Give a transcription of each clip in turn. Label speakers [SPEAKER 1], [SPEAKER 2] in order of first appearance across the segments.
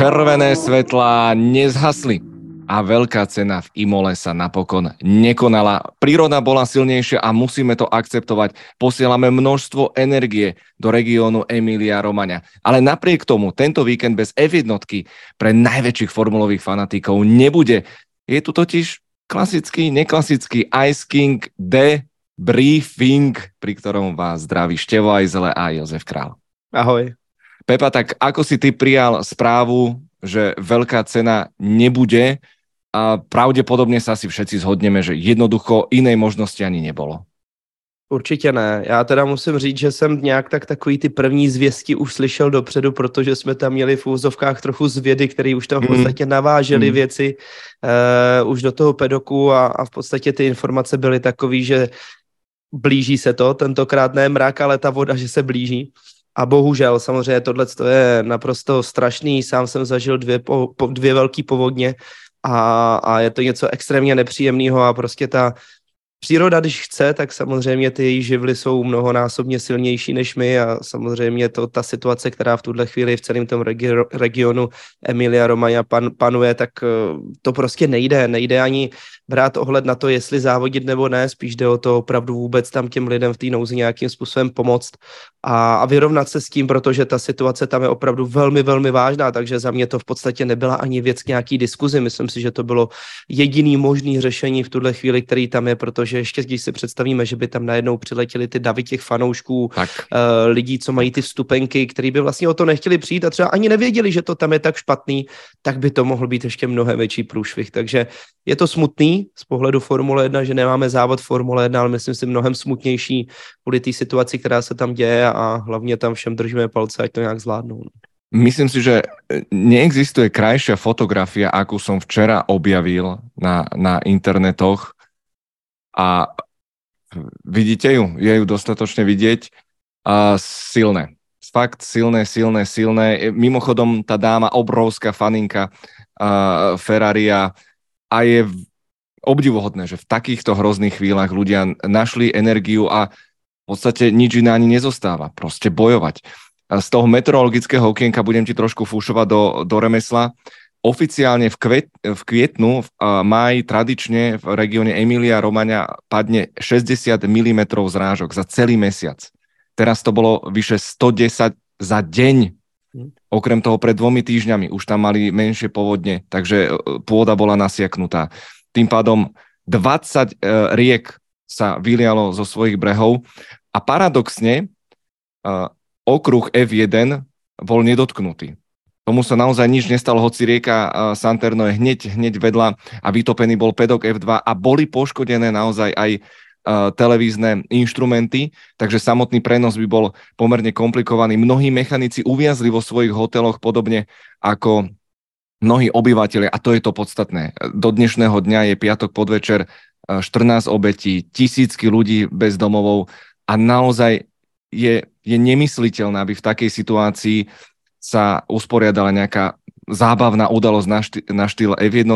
[SPEAKER 1] Červené svetlá nezhasli a veľká cena v Imole sa napokon nekonala. Príroda bola silnejšia a musíme to akceptovať. Posielame množstvo energie do regiónu Emilia Romagna. Ale napriek tomu tento víkend bez F1 pre najväčších formulových fanatikov nebude. Je tu totiž klasický, neklasický Ice King D briefing, pri ktorom vás zdraví Števo Ajzele a Jozef Král.
[SPEAKER 2] Ahoj.
[SPEAKER 1] Pepa, tak ako si ty prijal správu, že veľká cena nebude, a pravděpodobně se asi všetci zhodneme, že jednoducho jiné možnosti ani nebolo.
[SPEAKER 2] Určitě ne. Já teda musím říct, že jsem nějak tak takový ty první zvěsti už slyšel dopředu, protože jsme tam měli v úzovkách trochu zvědy, které už tam v hmm. podstatě navážely mm. věci uh, už do toho pedoku a, a v podstatě ty informace byly takové, že blíží se to, tentokrát ne mrak, ale ta voda, že se blíží. A bohužel, samozřejmě tohle je naprosto strašný. Sám jsem zažil dvě, po, po, dvě velké povodně a, a je to něco extrémně nepříjemného a prostě ta Příroda, když chce, tak samozřejmě ty její živly jsou mnohonásobně silnější než my a samozřejmě to ta situace, která v tuhle chvíli v celém tom regi- regionu Emilia Romagna pan, panuje, tak eh, to prostě nejde. Nejde ani brát ohled na to, jestli závodit nebo ne, spíš jde o to opravdu vůbec tam těm lidem v té nouzi nějakým způsobem pomoct a, a vyrovnat se s tím, protože ta situace tam je opravdu velmi, velmi vážná, takže za mě to v podstatě nebyla ani věc nějaký diskuzi. Myslím si, že to bylo jediný možný řešení v tuhle chvíli, který tam je, protože ještě když si představíme, že by tam najednou přiletěli ty davy těch fanoušků, tak. Uh, lidí, co mají ty vstupenky, který by vlastně o to nechtěli přijít a třeba ani nevěděli, že to tam je tak špatný, tak by to mohl být ještě mnohem větší průšvih. Takže je to smutný z pohledu Formule 1, že nemáme závod Formule 1, ale myslím si mnohem smutnější kvůli té situaci, která se tam děje a hlavně tam všem držíme palce, ať to nějak zvládnou.
[SPEAKER 1] Myslím si, že neexistuje krajšia fotografia, akú som včera objavil na, na internetoch a vidíte ju? Je ju dostatočne vidieť? A silné. Fakt silné, silné, silné. Mimochodom, tá dáma, obrovská faninka uh, Ferraria a je obdivuhodné, že v takýchto hrozných chvíľach ľudia našli energiu a v podstate nič iné ani nezostáva. Proste bojovať. Z toho meteorologického okienka budem ti trošku fúšovať do, do remesla oficiálne v, kvet, v kvietnu, v máji tradične v regióne Emilia Romagna padne 60 mm zrážok za celý mesiac. Teraz to bolo vyše 110 za deň. Hm. Okrem toho pred dvomi týždňami už tam mali menšie povodne, takže pôda bola nasiaknutá. Tým pádom 20 uh, riek sa vylialo zo svojich brehov a paradoxne uh, okruh F1 bol nedotknutý tomu sa naozaj nič nestalo, hoci rieka Santerno je hneď, hneď vedľa a vytopený bol pedok F2 a boli poškodené naozaj aj televízne inštrumenty, takže samotný prenos by bol pomerne komplikovaný. Mnohí mechanici uviazli vo svojich hoteloch podobne ako mnohí obyvateľe a to je to podstatné. Do dnešného dňa je piatok podvečer, 14 obetí, tisícky ľudí bez domovov a naozaj je, je nemysliteľné, aby v takej situácii sa usporiadala nejaká zábavná udalosť na, štý, na štýl F1,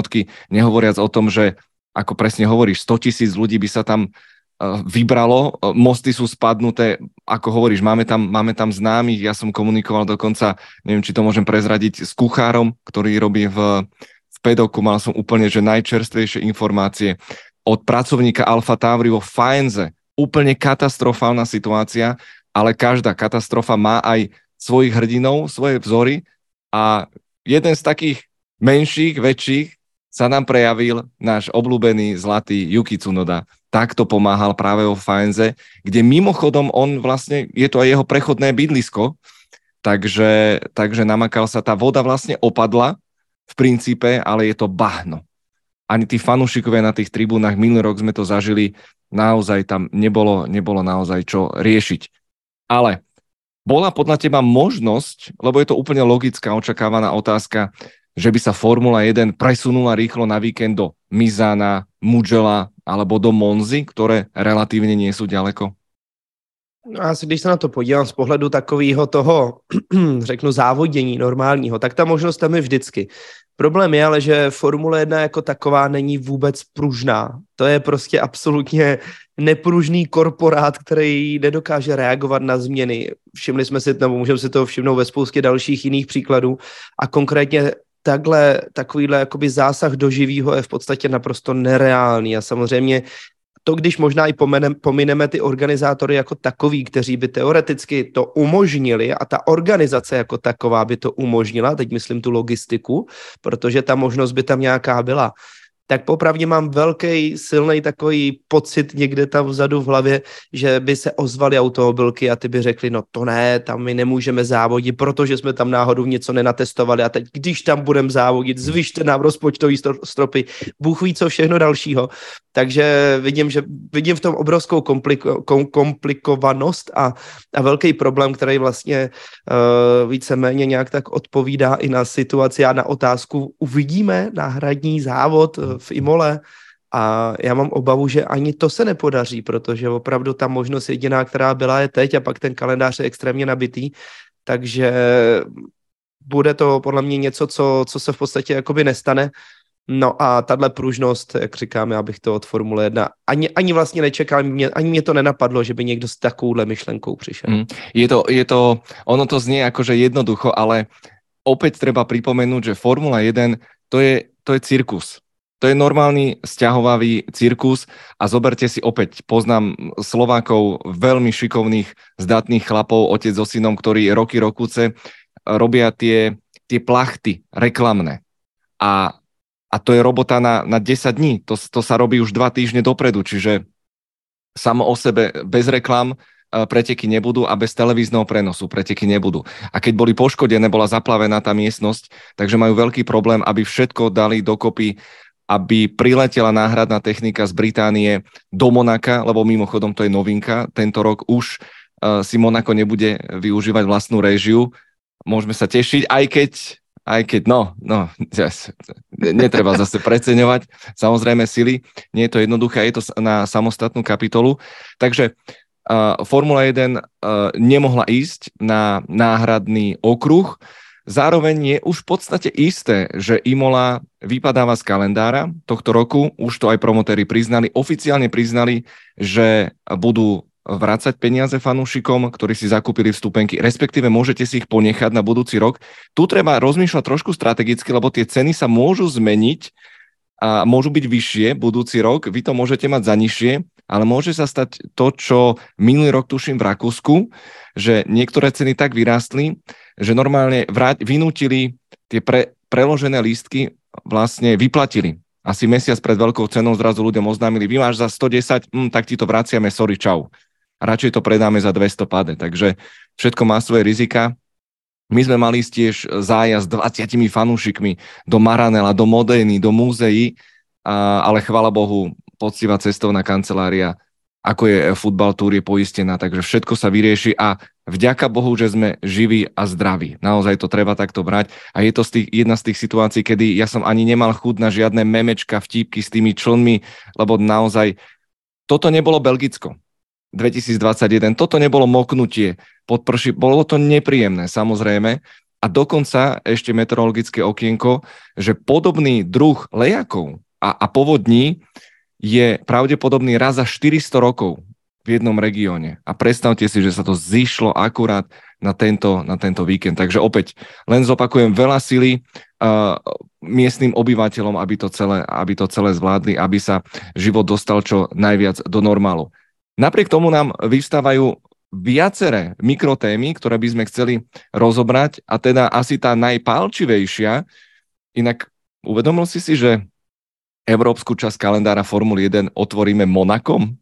[SPEAKER 1] nehovoriac o tom, že ako presne hovoríš, 100 tisíc ľudí by sa tam uh, vybralo, mosty sú spadnuté, ako hovoríš, máme tam, máme tam známych, ja som komunikoval dokonca, neviem, či to môžem prezradiť, s kuchárom, ktorý robí v, v pedoku, mal som úplne, že najčerstvejšie informácie. Od pracovníka Alfa Tauri vo Faenze, úplne katastrofálna situácia, ale každá katastrofa má aj svojich hrdinov, svoje vzory a jeden z takých menších, väčších sa nám prejavil náš obľúbený zlatý Yuki Tsunoda. Takto pomáhal práve o Faenze, kde mimochodom on vlastne, je to aj jeho prechodné bydlisko, takže, takže namakal sa, tá voda vlastne opadla v princípe, ale je to bahno. Ani tí fanúšikovia na tých tribúnach, minulý rok sme to zažili, naozaj tam nebolo, nebolo naozaj čo riešiť. Ale bola podľa teba možnosť, lebo je to úplne logická očakávaná otázka, že by sa Formula 1 presunula rýchlo na víkend do Mizana, Mugello alebo do Monzy, které relativně nie sú ďaleko?
[SPEAKER 2] No asi když se na to podívám z pohledu takového toho, řeknu, závodění normálního, tak ta možnost tam je vždycky. Problém je ale, že Formule 1 jako taková není vůbec pružná. To je prostě absolutně nepružný korporát, který nedokáže reagovat na změny. Všimli jsme si, nebo můžeme si to všimnout ve spoustě dalších jiných příkladů a konkrétně takhle, takovýhle jakoby zásah do živýho je v podstatě naprosto nereálný a samozřejmě to, když možná i pomineme ty organizátory jako takový, kteří by teoreticky to umožnili a ta organizace jako taková by to umožnila, teď myslím tu logistiku, protože ta možnost by tam nějaká byla, tak popravdě mám velký, silný takový pocit někde tam vzadu v hlavě, že by se ozvaly automobilky a ty by řekli, no to ne, tam my nemůžeme závodit, protože jsme tam náhodou něco nenatestovali a teď, když tam budeme závodit, zvyšte nám rozpočtový stropy, Bůh ví co všechno dalšího. Takže vidím, že vidím v tom obrovskou kompliko, kom, komplikovanost a, a velký problém, který vlastně uh, víceméně nějak tak odpovídá i na situaci a na otázku, uvidíme náhradní závod eh, v Imole a já mám obavu, že ani to se nepodaří, protože opravdu ta možnost jediná, která byla, je teď a pak ten kalendář je extrémně nabitý, takže bude to podle mě něco, co, co se v podstatě jakoby nestane. No a tahle pružnost, jak říkám, já bych to od Formule 1 ani, ani vlastně nečekal, mě, ani mě to nenapadlo, že by někdo s takovouhle myšlenkou přišel. Mm.
[SPEAKER 1] Je, to, je to, ono to znie akože jednoducho, ale opäť treba pripomenúť, že Formula 1 to je, to je cirkus. To je normálny sťahovavý cirkus a zoberte si opäť, poznám Slovákov, veľmi šikovných, zdatných chlapov, otec so synom, ktorí roky, rokuce robia tie, tie plachty reklamné. A a to je robota na, na 10 dní. To, to sa robí už dva týždne dopredu, čiže samo o sebe bez reklam e, preteky nebudú a bez televízneho prenosu preteky nebudú. A keď boli poškodené, bola zaplavená tá miestnosť, takže majú veľký problém, aby všetko dali dokopy, aby priletela náhradná technika z Británie do Monaka, lebo mimochodom to je novinka. Tento rok už uh, si Monako nebude využívať vlastnú režiu. Môžeme sa tešiť, aj keď aj keď, no, no, netreba zase preceňovať, samozrejme sily, nie je to jednoduché, je to na samostatnú kapitolu, takže uh, Formula 1 uh, nemohla ísť na náhradný okruh, Zároveň je už v podstate isté, že Imola vypadáva z kalendára tohto roku. Už to aj promotéri priznali, oficiálne priznali, že budú vrácať peniaze fanúšikom, ktorí si zakúpili vstupenky, respektíve môžete si ich ponechať na budúci rok. Tu treba rozmýšľať trošku strategicky, lebo tie ceny sa môžu zmeniť a môžu byť vyššie budúci rok. Vy to môžete mať za nižšie, ale môže sa stať to, čo minulý rok tuším v Rakúsku, že niektoré ceny tak vyrástli, že normálne vrať, vynútili tie pre, preložené lístky vlastne vyplatili. Asi mesiac pred veľkou cenou zrazu ľuďom oznámili, vy máš za 110, hm, tak ti to vraciame, sorry, čau a radšej to predáme za 200 pade. Takže všetko má svoje rizika. My sme mali tiež zájazd s 20 fanúšikmi do Maranela, do Modeny, do múzeí, ale chvala Bohu, poctivá cestovná kancelária, ako je futbal túr, je poistená, takže všetko sa vyrieši a vďaka Bohu, že sme živí a zdraví. Naozaj to treba takto brať a je to z tých, jedna z tých situácií, kedy ja som ani nemal chud na žiadne memečka, vtípky s tými člnmi, lebo naozaj toto nebolo Belgicko. 2021. Toto nebolo moknutie pod prši, bolo to nepríjemné samozrejme a dokonca ešte meteorologické okienko, že podobný druh lejakov a, a povodní je pravdepodobný raz za 400 rokov v jednom regióne. A predstavte si, že sa to zišlo akurát na tento, na tento víkend. Takže opäť len zopakujem veľa sily uh, miestnym obyvateľom, aby to, celé, aby to celé zvládli, aby sa život dostal čo najviac do normálu. Napriek tomu nám vystávajú viaceré mikrotémy, ktoré by sme chceli rozobrať a teda asi tá najpálčivejšia, inak uvedomil si si, že európsku časť kalendára Formuly 1 otvoríme Monakom,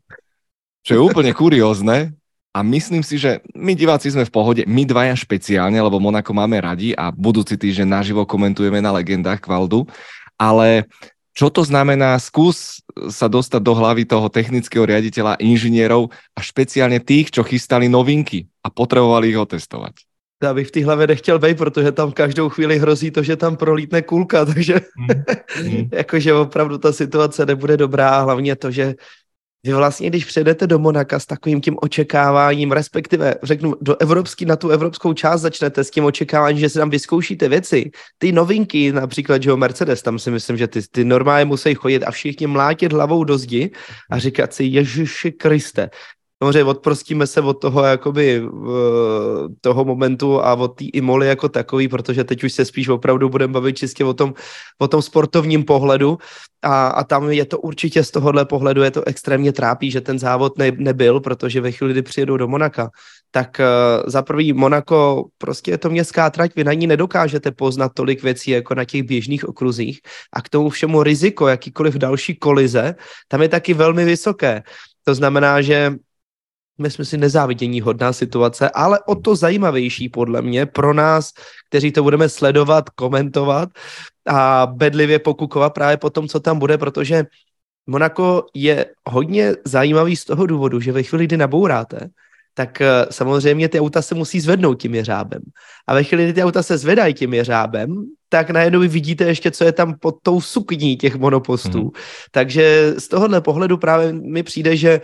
[SPEAKER 1] čo je úplne kuriózne. A myslím si, že my diváci sme v pohode, my dvaja špeciálne, lebo Monako máme radi a budúci týždeň naživo komentujeme na legendách Kvaldu, ale čo to znamená, skús sa dostať do hlavy toho technického riaditeľa, inžinierov a špeciálně tých, čo chystali novinky a potrebovali ich otestovať.
[SPEAKER 2] Já bych v té hlavě nechtěl být, protože tam každou chvíli hrozí to, že tam prolítne kulka, takže mm. jakože opravdu ta situace nebude dobrá, hlavně to, že vy vlastně, když přijedete do Monaka s takovým tím očekáváním, respektive řeknu do evropský, na tu evropskou část začnete s tím očekáváním, že si tam vyzkoušíte věci, ty novinky, například, že jo, Mercedes, tam si myslím, že ty, ty normálně musí chodit a všichni mlátit hlavou do zdi a říkat si, Ježiši Kriste, samozřejmě odprostíme se od toho jakoby toho momentu a od té imoli jako takový, protože teď už se spíš opravdu budeme bavit čistě o tom, o tom sportovním pohledu a, a tam je to určitě z tohohle pohledu je to extrémně trápí, že ten závod ne, nebyl, protože ve chvíli, kdy přijedou do Monaka, tak uh, za prvý Monako prostě je to městská trať, vy na ní nedokážete poznat tolik věcí jako na těch běžných okruzích a k tomu všemu riziko, jakýkoliv další kolize, tam je taky velmi vysoké. To znamená, že myslím si, nezávidění hodná situace, ale o to zajímavější podle mě pro nás, kteří to budeme sledovat, komentovat a bedlivě pokukovat právě po tom, co tam bude, protože Monako je hodně zajímavý z toho důvodu, že ve chvíli, kdy nabouráte, tak eh, samozřejmě ty auta se musí zvednout tím jeřábem. A ve chvíli, kdy ty auta se zvedají tím jeřábem, tak najednou vy vidíte ještě, co je tam pod tou sukní těch monopostů. Mm. Takže z tohohle pohledu právě mi přijde, že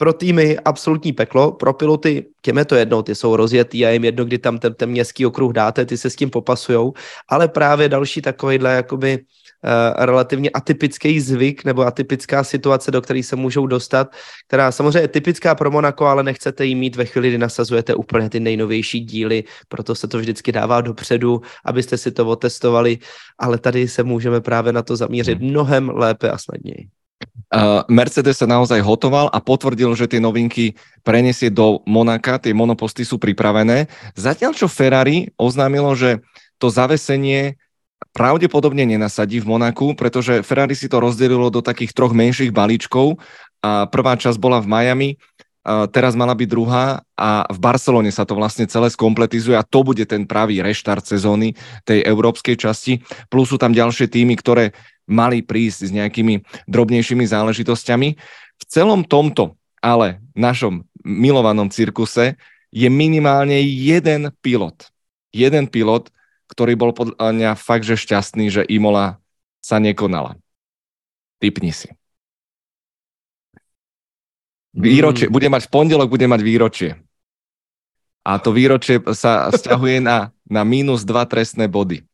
[SPEAKER 2] pro týmy absolutní peklo, pro piloty těm je to jedno, ty jsou rozjetý a jim jedno, kdy tam ten, ten městský okruh dáte, ty se s tím popasujou, ale právě další takovýhle jakoby uh, relativně atypický zvyk nebo atypická situace, do které se můžou dostat, která samozřejmě je typická pro Monako, ale nechcete ji mít ve chvíli, kdy nasazujete úplně ty nejnovější díly, proto se to vždycky dává dopředu, abyste si to otestovali, ale tady se můžeme právě na to zaměřit hmm. mnohem lépe a snadněji.
[SPEAKER 1] Mercedes sa naozaj hotoval a potvrdil, že tie novinky preniesie do Monaka, tie monoposty sú pripravené. Zatiaľ, čo Ferrari oznámilo, že to zavesenie pravdepodobne nenasadí v Monaku, pretože Ferrari si to rozdelilo do takých troch menších balíčkov a prvá časť bola v Miami, teraz mala byť druhá a v Barcelone sa to vlastne celé skompletizuje a to bude ten pravý reštart sezóny tej európskej časti. Plus sú tam ďalšie týmy, ktoré mali prísť s nejakými drobnejšími záležitosťami. V celom tomto, ale našom milovanom cirkuse je minimálne jeden pilot. Jeden pilot, ktorý bol podľa mňa fakt, že šťastný, že Imola sa nekonala. Typni si. Výročie, mm. bude mať v pondelok, bude mať výročie. A to výročie sa stiahuje na, na minus dva trestné body.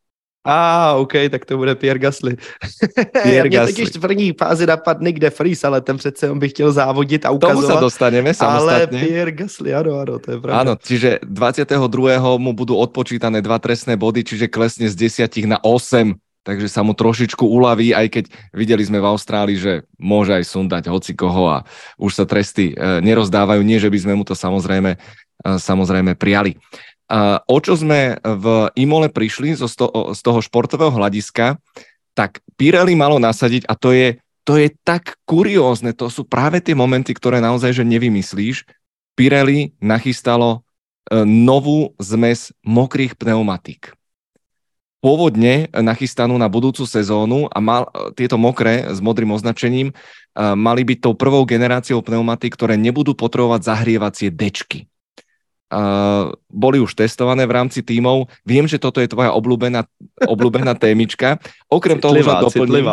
[SPEAKER 2] A, ah, OK, tak to bude Pierre Gasly. Pierre Gasly. Mě v první fázi napadne kde Fries, ale ten přece on by chtěl závodit a ukazovat.
[SPEAKER 1] Tomu sa dostaneme samostatne.
[SPEAKER 2] Ale Pierre Gasly, ano, ano, to je pravda.
[SPEAKER 1] Áno, čiže 22. mu budú odpočítané dva trestné body, čiže klesne z 10 na 8 takže sa mu trošičku uľaví, aj keď videli sme v Austrálii, že môže aj sundať hoci koho a už sa tresty e, nerozdávajú. Nie, že by sme mu to samozrejme, e, samozrejme prijali. O čo sme v Imole prišli z toho športového hľadiska, tak Pirelli malo nasadiť a to je, to je tak kuriózne, to sú práve tie momenty, ktoré naozaj že nevymyslíš. Pirelli nachystalo e, novú zmes mokrých pneumatík. Pôvodne nachystanú na budúcu sezónu a mal, tieto mokré s modrým označením mali byť tou prvou generáciou pneumatík, ktoré nebudú potrebovať zahrievacie dečky Uh, boli už testované v rámci tímov. Viem, že toto je tvoja obľúbená, obľúbená témička. Okrem toho, už len doplním,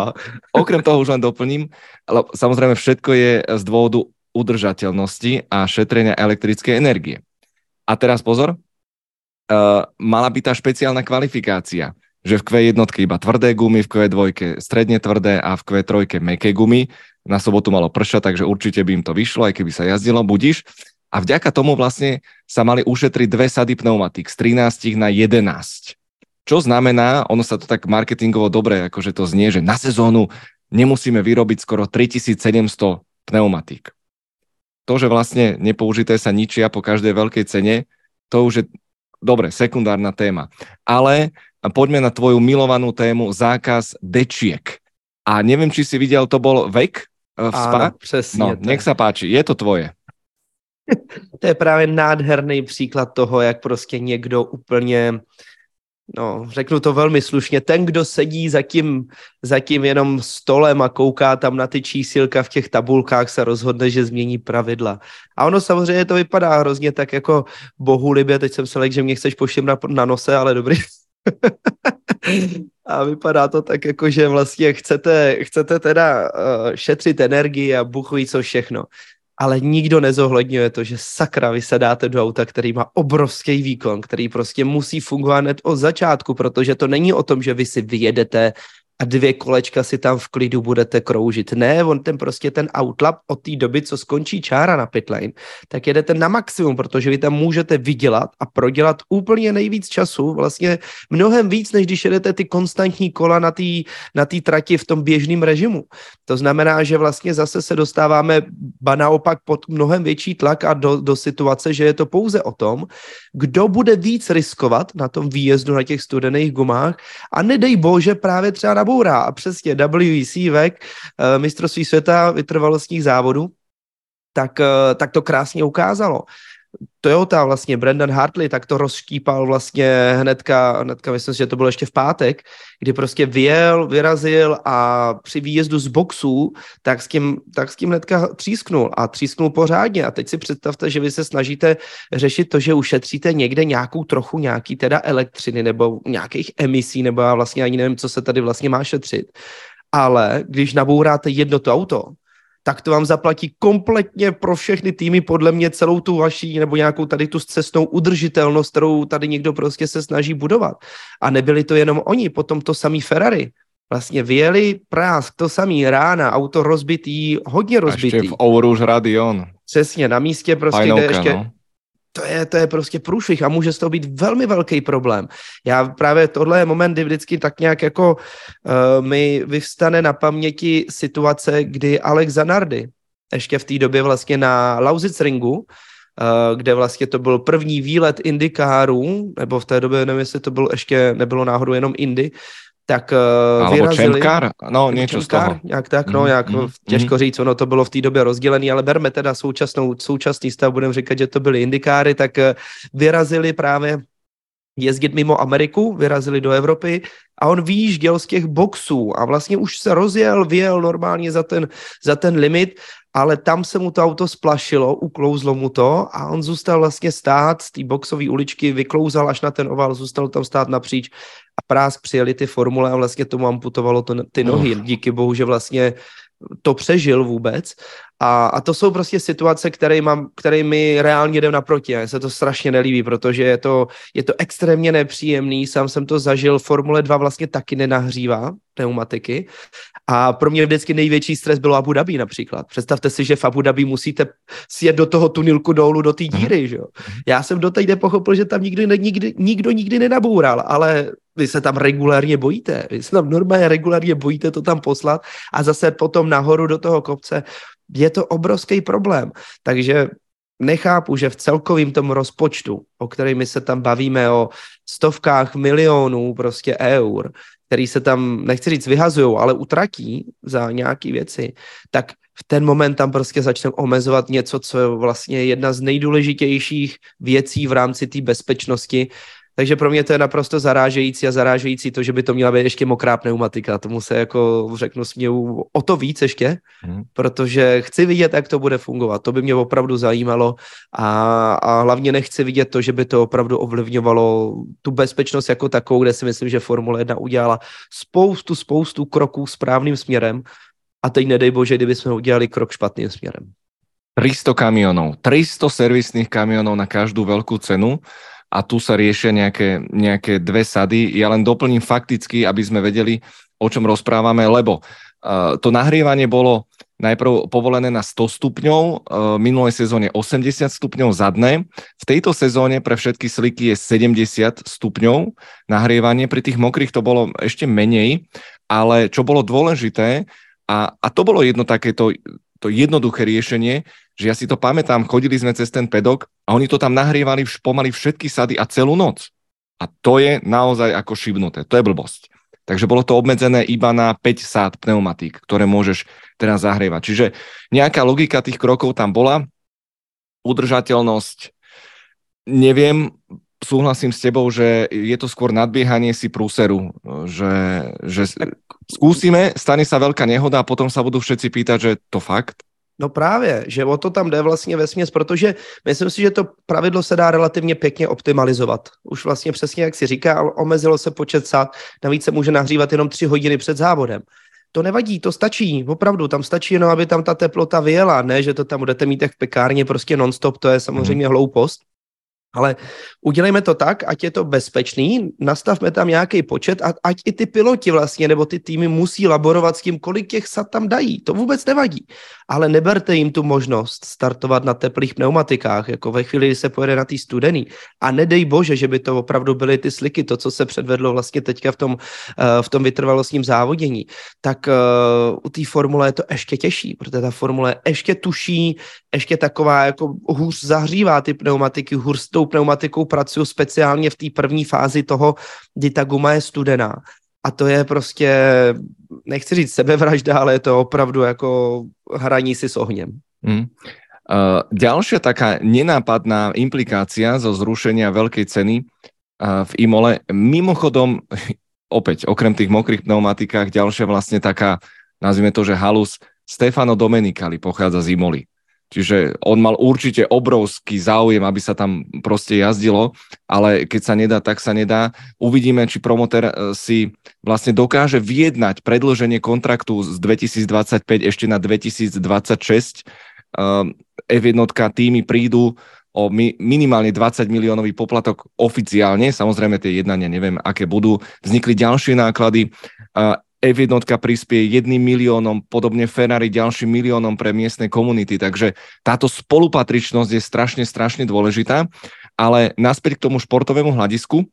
[SPEAKER 1] okrem toho už len doplním, ale samozrejme všetko je z dôvodu udržateľnosti a šetrenia elektrickej energie. A teraz pozor, uh, mala by tá špeciálna kvalifikácia, že v Q1 iba tvrdé gumy, v Q2 stredne tvrdé a v Q3 meké gumy. Na sobotu malo pršať, takže určite by im to vyšlo, aj keby sa jazdilo, budíš a vďaka tomu vlastne sa mali ušetriť dve sady pneumatik z 13 na 11. Čo znamená, ono sa to tak marketingovo dobre akože to znie, že na sezónu nemusíme vyrobiť skoro 3700 pneumatík. To, že vlastne nepoužité sa ničia po každej veľkej cene, to už je dobre, sekundárna téma. Ale poďme na tvoju milovanú tému zákaz dečiek. A neviem, či si videl, to bol vek eh, v SPA?
[SPEAKER 2] Áno, přesně.
[SPEAKER 1] No, nech sa páči, je to tvoje.
[SPEAKER 2] to je právě nádherný příklad toho, jak prostě někdo úplně, no, řeknu to velmi slušně, ten, kdo sedí za tím, za tím jenom stolem a kouká tam na ty čísilka v těch tabulkách, se rozhodne, že změní pravidla. A ono samozřejmě to vypadá hrozně tak jako bohu libě, teď jsem se lek, že mě chceš pošim na, na nose, ale dobrý. A vypadá to tak, jako že vlastně chcete, chcete teda uh, šetřit energii a buchují co všechno. Ale nikdo nezohledňuje to, že sakra vy se dáte do auta, který má obrovský výkon, který prostě musí fungovat hned od začátku, protože to není o tom, že vy si vyjedete a dvě kolečka si tam v klidu budete kroužit. Ne, on ten prostě ten outlap od té doby, co skončí čára na pitlane, tak jedete na maximum, protože vy tam můžete vydělat a prodělat úplně nejvíc času, vlastně mnohem víc, než když jedete ty konstantní kola na té na trati v tom běžném režimu. To znamená, že vlastně zase se dostáváme ba naopak pod mnohem větší tlak a do, do situace, že je to pouze o tom, kdo bude víc riskovat na tom výjezdu na těch studených gumách a nedej bože právě třeba na nabourá a přesně WEC VEC, eh, mistrovství světa vytrvalostních závodů, tak, eh, tak to krásně ukázalo. Toyota vlastně, Brandon Hartley, tak to rozštípal vlastně hnedka, hnedka myslím si, že to bylo ještě v pátek, kdy prostě vyjel, vyrazil a při výjezdu z boxu, tak s tím, tak s tím hnedka třísknul a třísknul pořádně a teď si představte, že vy se snažíte řešit to, že ušetříte někde nějakou trochu nějaký teda elektřiny nebo nějakých emisí, nebo já vlastně ani nevím, co se tady vlastně má šetřit. Ale když nabouráte jedno to auto, tak to vám zaplatí kompletně pro všechny týmy, podle mě celou tu vaší nebo nějakou tady tu cestnou udržitelnost, kterou tady někdo prostě se snaží budovat. A nebyli to jenom oni, potom to samý Ferrari. Vlastně vyjeli prásk, to samý rána, auto rozbitý, hodně rozbitý. A ještě
[SPEAKER 1] v Ouruž Radion.
[SPEAKER 2] Přesně, na místě prostě, Fajnovka, kde ještě, no to je, to je prostě průšvih a může z toho být velmi velký problém. Já právě tohle je moment, kdy vždycky tak nějak jako uh, mi vyvstane na paměti situace, kdy Alex Zanardi, ještě v té době vlastně na Lausic ringu, uh, kde vlastně to byl první výlet Indikárů, nebo v té době nevím, jestli to bylo ještě, nebylo náhodou jenom Indy, tak uh,
[SPEAKER 1] Alebo vyrazili... Čemkar? No, něco z toho.
[SPEAKER 2] Nějak tak, no, mm, nějak mm, těžko mm. říct, ono to bylo v té době rozdělené, ale berme teda současnou, současný stav, budeme říkat, že to byly indikáry, tak uh, vyrazili právě jezdit mimo Ameriku, vyrazili do Evropy a on výjížděl z těch boxů a vlastně už se rozjel, vyjel normálně za ten, za ten limit, ale tam se mu to auto splašilo, uklouzlo mu to a on zůstal vlastně stát z té boxové uličky, vyklouzal až na ten oval, zůstal tam stát napříč a prásk přijeli ty formule a vlastně tomu amputovalo to, ty nohy. Díky bohu, že vlastně to přežil vůbec. A, a to jsou prostě situace, které, mám, které mi reálně jdou naproti. A se to strašně nelíbí, protože je to, je to extrémně nepříjemný. Sám jsem to zažil. Formule 2 vlastně taky nenahřívá pneumatiky. A pro mě vždycky největší stres bylo Abu Dhabi například. Představte si, že v Abu Dhabi musíte sjet do toho tunilku dolů do té díry. Mhm. Že jo? Já jsem do teď nepochopil, že tam nikdy, nikdy, nikdo nikdy nenaboural, ale vy se tam regulárně bojíte. Vy se tam normálně regulárně bojíte to tam poslat a zase potom nahoru do toho kopce. Je to obrovský problém. Takže nechápu, že v celkovém tom rozpočtu, o kterém my se tam bavíme o stovkách milionů prostě eur, který se tam, nechci říct vyhazují, ale utratí za nějaké věci, tak v ten moment tam prostě začneme omezovat něco, co je vlastně jedna z nejdůležitějších věcí v rámci té bezpečnosti takže pro mě to je naprosto zarážející a zarážející to, že by to měla být ještě mokrá pneumatika. Tomu se jako řeknu směju o to víc ještě, hmm. protože chci vidět, jak to bude fungovat. To by mě opravdu zajímalo a, a hlavně nechci vidět to, že by to opravdu ovlivňovalo tu bezpečnost jako takovou, kde si myslím, že Formule 1 udělala spoustu, spoustu kroků správným směrem a teď nedej bože, kdyby jsme udělali krok špatným směrem.
[SPEAKER 1] 300 kamionov, 300 servisných kamionov na každú veľkú cenu a tu sa riešia nejaké, nejaké dve sady. Ja len doplním fakticky, aby sme vedeli, o čom rozprávame, lebo uh, to nahrievanie bolo najprv povolené na 100 stupňov, uh, minulej sezóne 80 stupňov zadné. V tejto sezóne pre všetky sliky je 70 stupňov nahrievanie, pri tých mokrých to bolo ešte menej, ale čo bolo dôležité, a, a to bolo jedno takéto to jednoduché riešenie, že ja si to pamätám, chodili sme cez ten pedok a oni to tam nahrievali pomaly všetky sady a celú noc. A to je naozaj ako šibnuté. To je blbosť. Takže bolo to obmedzené iba na 5 sád pneumatík, ktoré môžeš teraz zahrievať. Čiže nejaká logika tých krokov tam bola. Udržateľnosť, neviem, súhlasím s tebou, že je to skôr nadbiehanie si prúseru, že, že skúsime, stane sa veľká nehoda a potom sa budú všetci pýtať, že to fakt?
[SPEAKER 2] No právě, že o to tam jde vlastně ve směs, protože myslím si, že to pravidlo se dá relativně pěkně optimalizovat. Už vlastně přesně, jak si říká, omezilo se počet sad, navíc se může nahřívat jenom tři hodiny před závodem. To nevadí, to stačí, opravdu, tam stačí jenom, aby tam ta teplota vyjela, ne, že to tam budete mít jak v pekárně prostě nonstop, to je samozřejmě hmm. hloupost. Ale udělejme to tak, ať je to bezpečný, nastavme tam nějaký počet a ať i ty piloti vlastně, nebo ty týmy musí laborovat s tím, kolik těch sad tam dají. To vůbec nevadí. Ale neberte jim tu možnost startovat na teplých pneumatikách, jako ve chvíli, kdy se pojede na tý studený. A nedej bože, že by to opravdu byly ty sliky, to, co se předvedlo vlastně teďka v tom, eh, v tom vytrvalostním závodění. Tak uh, u té formule je to ještě těžší, protože ta formule ještě tuší, ještě taková jako hůř zahřívá ty pneumatiky, hůř s tou pneumatikou pracuju speciálně v té první fázi toho, kdy ta guma je studená. A to je prostě, nechci říct sebevražda, ale je to opravdu jako hraní si s ohněm. Mm.
[SPEAKER 1] Uh, ďalšia taká nenápadná implikácia zo zrušenia veľkej ceny uh, v Imole, mimochodom, opäť, okrem tých mokrých pneumatikách, ďalšia vlastne taká, nazvime to, že halus Stefano Domenicali pochádza z Imoly. Čiže on mal určite obrovský záujem, aby sa tam proste jazdilo, ale keď sa nedá, tak sa nedá. Uvidíme, či promoter eh, si vlastne dokáže vyjednať predlženie kontraktu z 2025 ešte na 2026. F1 týmy prídu o minimálne 20 miliónový poplatok oficiálne, samozrejme tie jednania neviem, aké budú. Vznikli ďalšie náklady. F1 prispie jedným miliónom, podobne Ferrari ďalším miliónom pre miestne komunity, takže táto spolupatričnosť je strašne, strašne dôležitá, ale naspäť k tomu športovému hľadisku,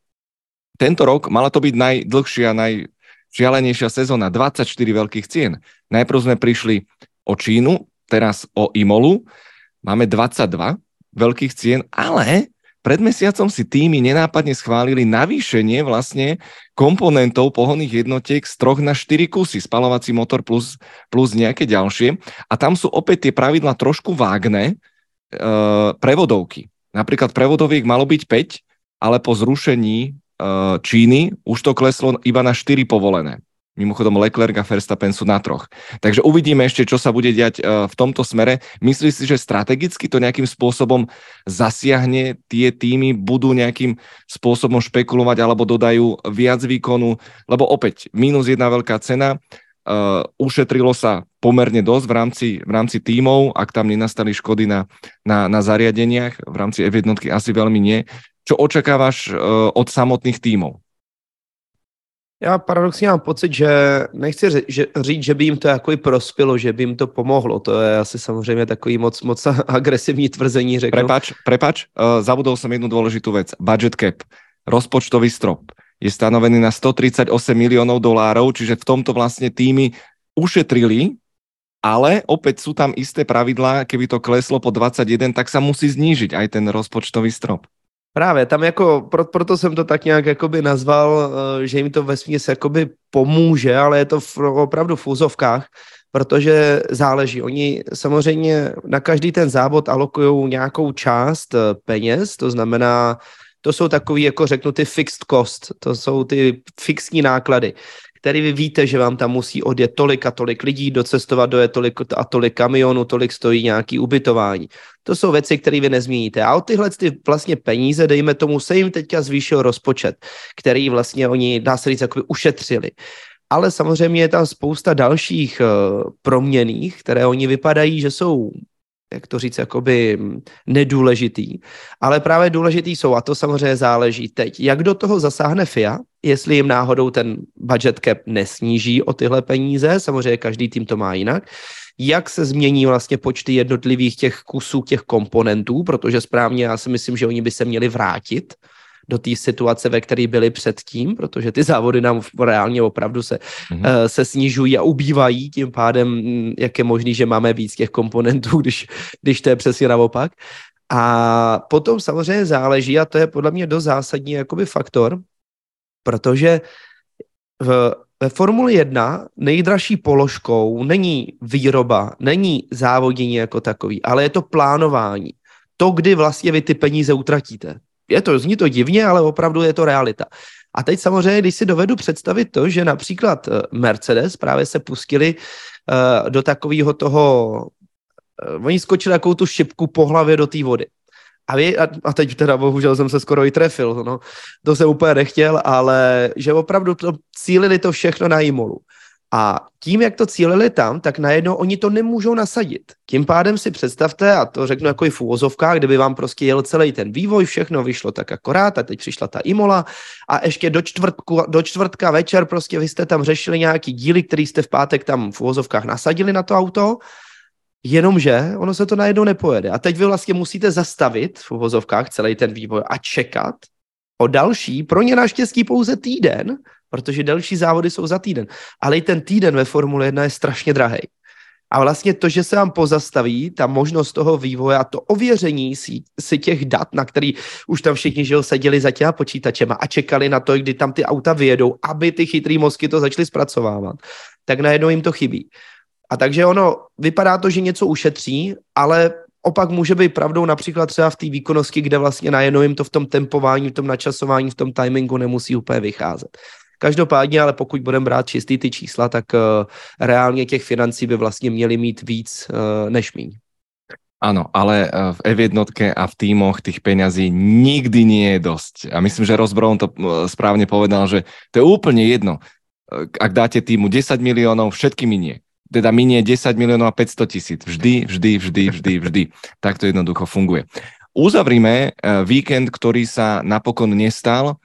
[SPEAKER 1] tento rok mala to byť najdlhšia, najšialenejšia sezóna, 24 veľkých cien. Najprv sme prišli o Čínu, teraz o Imolu, máme 22 veľkých cien, ale pred mesiacom si týmy nenápadne schválili navýšenie vlastne komponentov pohonných jednotiek z troch na štyri kusy, spalovací motor plus, plus nejaké ďalšie. A tam sú opäť tie pravidla trošku vágne e, prevodovky. Napríklad prevodoviek malo byť 5, ale po zrušení e, Číny už to kleslo iba na 4 povolené. Mimochodom Leclerc a Verstappen sú na troch. Takže uvidíme ešte, čo sa bude diať e, v tomto smere. Myslíš si, že strategicky to nejakým spôsobom zasiahne, tie týmy budú nejakým spôsobom špekulovať alebo dodajú viac výkonu, lebo opäť minus jedna veľká cena, uh, ušetrilo sa pomerne dosť v rámci, v rámci tímov, ak tam nenastali škody na, na, na zariadeniach, v rámci F1 asi veľmi nie. Čo očakávaš uh, od samotných tímov?
[SPEAKER 2] Já paradoxně mám pocit, že nechci ří, že, říct, že by jim to jako prospělo, že by jim to pomohlo. To je asi samozřejmě takový moc, moc agresivní tvrzení, řeknu.
[SPEAKER 1] Prepač, prepač, uh, zabudol jsem jednu důležitou věc. Budget cap, rozpočtový strop je stanovený na 138 milionů dolárov, čiže v tomto vlastně týmy ušetrili, ale opäť sú tam isté pravidlá, keby to kleslo po 21, tak sa musí znížiť aj ten rozpočtový strop.
[SPEAKER 2] Právě, tam jako, pro, proto jsem to tak nějak jakoby nazval, eh, že jim to ve směs jakoby pomůže, ale je to v, opravdu v úzovkách, protože záleží. Oni samozřejmě na každý ten závod alokují nějakou část eh, peněz, to znamená, to jsou takový, jako řeknu, ty fixed cost, to jsou ty fixní náklady který vy víte, že vám tam musí odjet tolik a tolik lidí, docestovat dojet tolik a tolik kamionů, tolik stojí nějaký ubytování. To jsou věci, které vy nezměníte. A o tyhle ty vlastně peníze, dejme tomu, se jim teďka zvýšil rozpočet, který vlastně oni, dá se říct, jakoby ušetřili. Ale samozřejmě je tam spousta dalších uh, proměných, které oni vypadají, že jsou jak to říct, jakoby nedůležitý. Ale právě důležitý jsou, a to samozřejmě záleží teď, jak do toho zasáhne FIA, jestli jim náhodou ten budget cap nesníží o tyhle peníze, samozřejmě každý tým to má jinak, jak se změní vlastně počty jednotlivých těch kusů, těch komponentů, protože správně já si myslím, že oni by se měli vrátit do té situace, ve které byli předtím, protože ty závody nám reálně opravdu se, mm-hmm. se snižují a ubývají, tím pádem, mm, jak je možný, že máme víc těch komponentů, když, když to je přesně naopak. A potom samozřejmě záleží, a to je podle mě dost zásadní jakoby faktor, protože v, ve Formuli 1 nejdražší položkou není výroba, není závodění jako takový, ale je to plánování. To, kdy vlastně vy ty peníze utratíte je to, zní to divně, ale opravdu je to realita. A teď samozřejmě, když si dovedu představit to, že například eh, Mercedes právě se pustili uh, do takového toho oni skočili jakou tu šipku po hlavě do té vody. A, vy, a, a teď teda bohužel jsem se skoro i trefil, no. to jsem úplně nechtěl, ale že opravdu to cílili to všechno na Imolu. A tím, jak to cílili tam, tak najednou oni to nemůžou nasadit. Tím pádem si představte, a to řeknu jako i v úvozovkách, kdyby vám prostě jel celý ten vývoj, všechno vyšlo tak akorát a teď přišla ta Imola a ještě do, čtvrtku, do čtvrtka večer prostě vy jste tam řešili nějaký díly, který jste v pátek tam v úvozovkách nasadili na to auto, jenomže ono se to najednou nepojede. A teď vy vlastně musíte zastavit v úvozovkách celý ten vývoj a čekat o další, pro ně naštěstí pouze týden, protože další závody jsou za týden. Ale i ten týden ve Formule 1 je strašně drahý. A vlastně to, že se vám pozastaví ta možnost toho vývoje a to ověření si, si těch dat, na který už tam všichni žil, seděli za těma počítačema a čekali na to, kdy tam ty auta vyjedou, aby ty chytrý mozky to začaly zpracovávat, tak najednou jim to chybí. A takže ono, vypadá to, že něco ušetří, ale opak může být pravdou například třeba v té výkonnosti, kde vlastně najednou jim to v tom tempování, v tom načasování, v tom timingu nemusí úplně vycházet. Každopádně, ale pokud budeme brát čistý ty čísla, tak uh, reálně těch financí by vlastně měli mít víc uh, než míň.
[SPEAKER 1] Ano, ale eh, v F1 a v týmoch tých peňazí nikdy nie je dosť. A myslím, že Ross Brown to správne povedal, že to je úplne jedno. Ak dáte týmu 10 miliónov, všetky minie. Teda minie 10 miliónov a 500 tisíc. Vždy, vždy, vždy, vždy, vždy. Tak to jednoducho funguje. Uzavrime víkend, ktorý sa napokon nestal.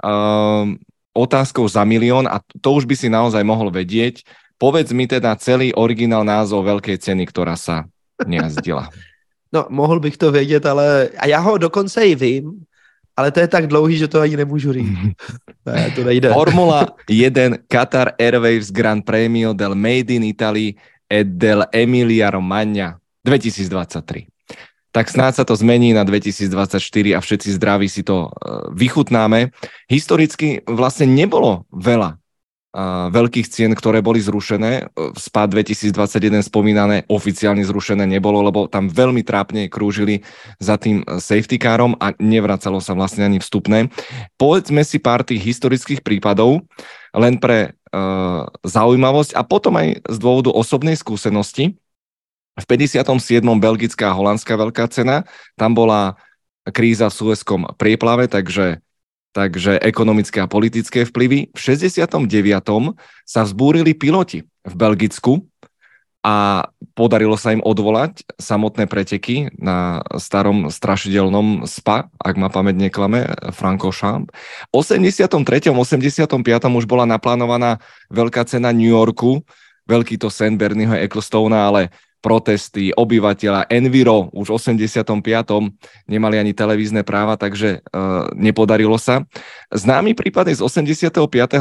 [SPEAKER 1] Ehm, otázkou za milión a to už by si naozaj mohol vedieť. Povedz mi teda celý originál názov veľkej ceny, ktorá sa nejazdila.
[SPEAKER 2] No, mohl bych to vědět, ale a já ho dokonce i vím, ale to je tak dlouhý, že to ani nemůžu říct. ne, to nejde.
[SPEAKER 1] Formula 1 Qatar Airways Grand Premio del Made in Italy e del Emilia Romagna 2023 tak snáď sa to zmení na 2024 a všetci zdraví si to e, vychutnáme. Historicky vlastne nebolo veľa veľkých cien, ktoré boli zrušené. E, Spad 2021 spomínané oficiálne zrušené nebolo, lebo tam veľmi trápne krúžili za tým safety carom a nevracalo sa vlastne ani vstupné. Povedzme si pár tých historických prípadov, len pre uh, zaujímavosť a potom aj z dôvodu osobnej skúsenosti. V 57. belgická a holandská veľká cena, tam bola kríza v Suezkom prieplave, takže, takže ekonomické a politické vplyvy. V 69. sa vzbúrili piloti v Belgicku a podarilo sa im odvolať samotné preteky na starom strašidelnom SPA, ak ma pamäť neklame, Francorchamps. V 83. 85. už bola naplánovaná veľká cena New Yorku, veľký to sen Bernieho Ecclestona, ale protesty obyvateľa Enviro už v 85. nemali ani televízne práva, takže uh, nepodarilo sa. Známy prípad je z 85.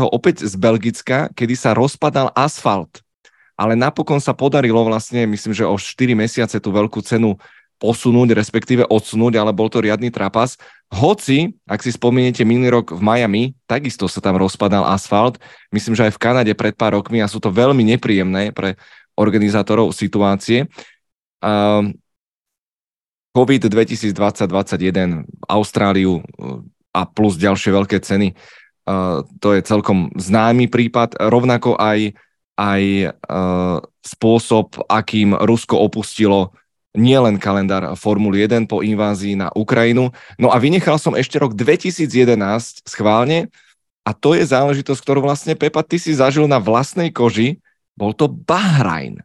[SPEAKER 1] opäť z Belgicka, kedy sa rozpadal asfalt. Ale napokon sa podarilo vlastne, myslím, že o 4 mesiace tú veľkú cenu posunúť, respektíve odsunúť, ale bol to riadny trapas. Hoci, ak si spomeniete minulý rok v Miami, takisto sa tam rozpadal asfalt. Myslím, že aj v Kanade pred pár rokmi a sú to veľmi nepríjemné pre organizátorov situácie. COVID 2020-2021, Austráliu uh, a plus ďalšie veľké ceny, to je celkom známy prípad. Rovnako aj, aj uh, spôsob, akým Rusko opustilo nielen kalendár Formuly 1 po invázii na Ukrajinu. No a vynechal som ešte rok 2011 schválne a to je záležitosť, ktorú vlastne Pepa, ty si zažil na vlastnej koži, bol to Bahrajn.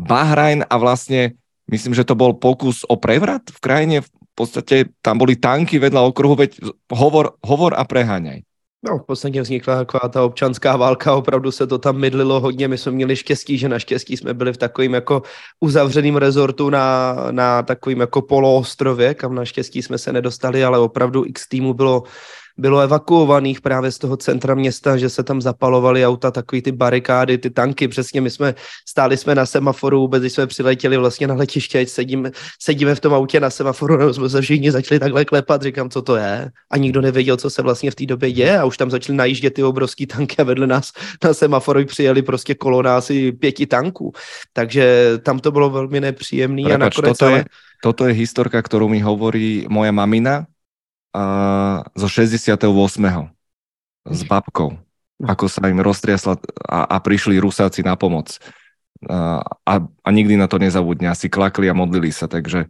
[SPEAKER 1] Bahrajn a vlastne myslím, že to bol pokus o prevrat v krajine. V podstate tam boli tanky vedľa okruhu, veď hovor, hovor a preháňaj.
[SPEAKER 2] No, v podstatě vznikla taková ta občanská válka, opravdu se to tam mydlilo hodně, my jsme měli štěstí, že naštěstí jsme byli v takovým jako uzavřeným rezortu na, na takovým jako poloostrově, kam naštěstí jsme se nedostali, ale opravdu x týmu bylo bylo evakuovaných právě z toho centra města, že se tam zapalovaly auta, takový ty barikády, ty tanky, přesně my jsme stáli jsme na semaforu, vůbec když jsme přiletěli vlastně na letiště, ať sedíme, sedíme v tom autě na semaforu, no, jsme se všichni začali takhle klepat, říkám, co to je? A nikdo nevěděl, co se vlastně v té době je a už tam začaly najíždět ty obrovský tanky a vedle nás na semaforu přijeli prostě kolona asi pěti tanků, takže tam to bylo velmi
[SPEAKER 1] a nakonec toto je, toto je historka, kterou mi hovorí moja mamina, uh, zo 68. s babkou, ako sa im roztriasla a, a prišli Rusáci na pomoc. a, a, a nikdy na to nezabudne. Asi klakli a modlili sa, takže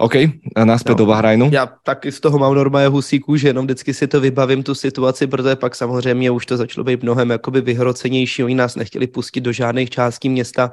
[SPEAKER 1] OK, naspäť no, do Bahrajnu.
[SPEAKER 2] Já taky z toho mám normálně husí kůže, jenom vždycky si to vybavím tu situaci, protože pak samozřejmě už to začalo být mnohem jakoby vyhrocenější. Oni nás nechtěli pustit do žádných částí města,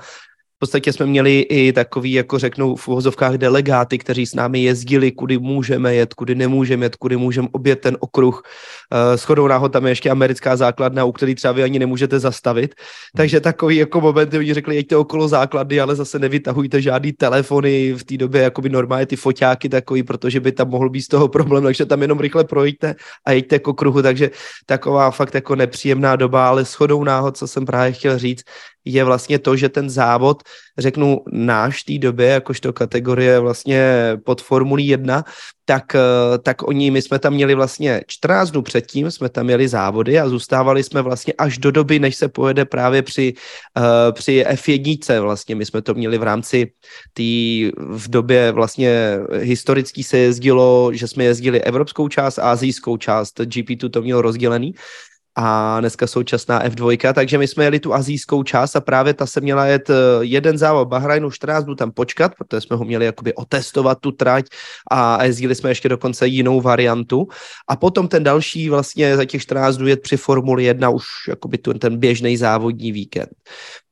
[SPEAKER 2] v podstatě jsme měli i takový, jako řeknou v uvozovkách delegáty, kteří s námi jezdili, kudy můžeme jet, kudy nemůžeme jet, kudy můžeme obět ten okruh. Uh, shodou náhod tam je ještě americká základna, u který třeba vy ani nemůžete zastavit. Takže takový jako momenty, oni řekli, jeďte okolo základny, ale zase nevytahujte žádný telefony, v té době jakoby normálně ty foťáky takový, protože by tam mohl být z toho problém, takže tam jenom rychle projďte a jeďte k okruhu, takže taková fakt jako nepříjemná doba, ale shodou náhod, co jsem právě chtěl říct, je vlastně to, že ten závod, řeknu náš té době, jakožto kategorie vlastně pod Formulí 1, tak, eh, tak oni, my jsme tam měli vlastně 14 dnů předtím, jsme tam měli závody a zůstávali jsme vlastně až do doby, než se pojede právě při, uh, při F1 vlastně. My jsme to měli v rámci tý, v době vlastně historický se jezdilo, že jsme jezdili evropskou část, azijskou část, GP2 to mělo rozdělený a dneska současná F2, takže my jsme jeli tu azijskou část a právě ta se měla jet eh, jeden závod Bahrajnu, 14 dnů tam počkat, protože jsme ho měli jakoby otestovat tu trať a jezdili jsme ještě dokonce jinou variantu a potom ten další vlastně za těch 14 dnů jet při Formuli 1 už jakoby tu, ten běžný závodní víkend.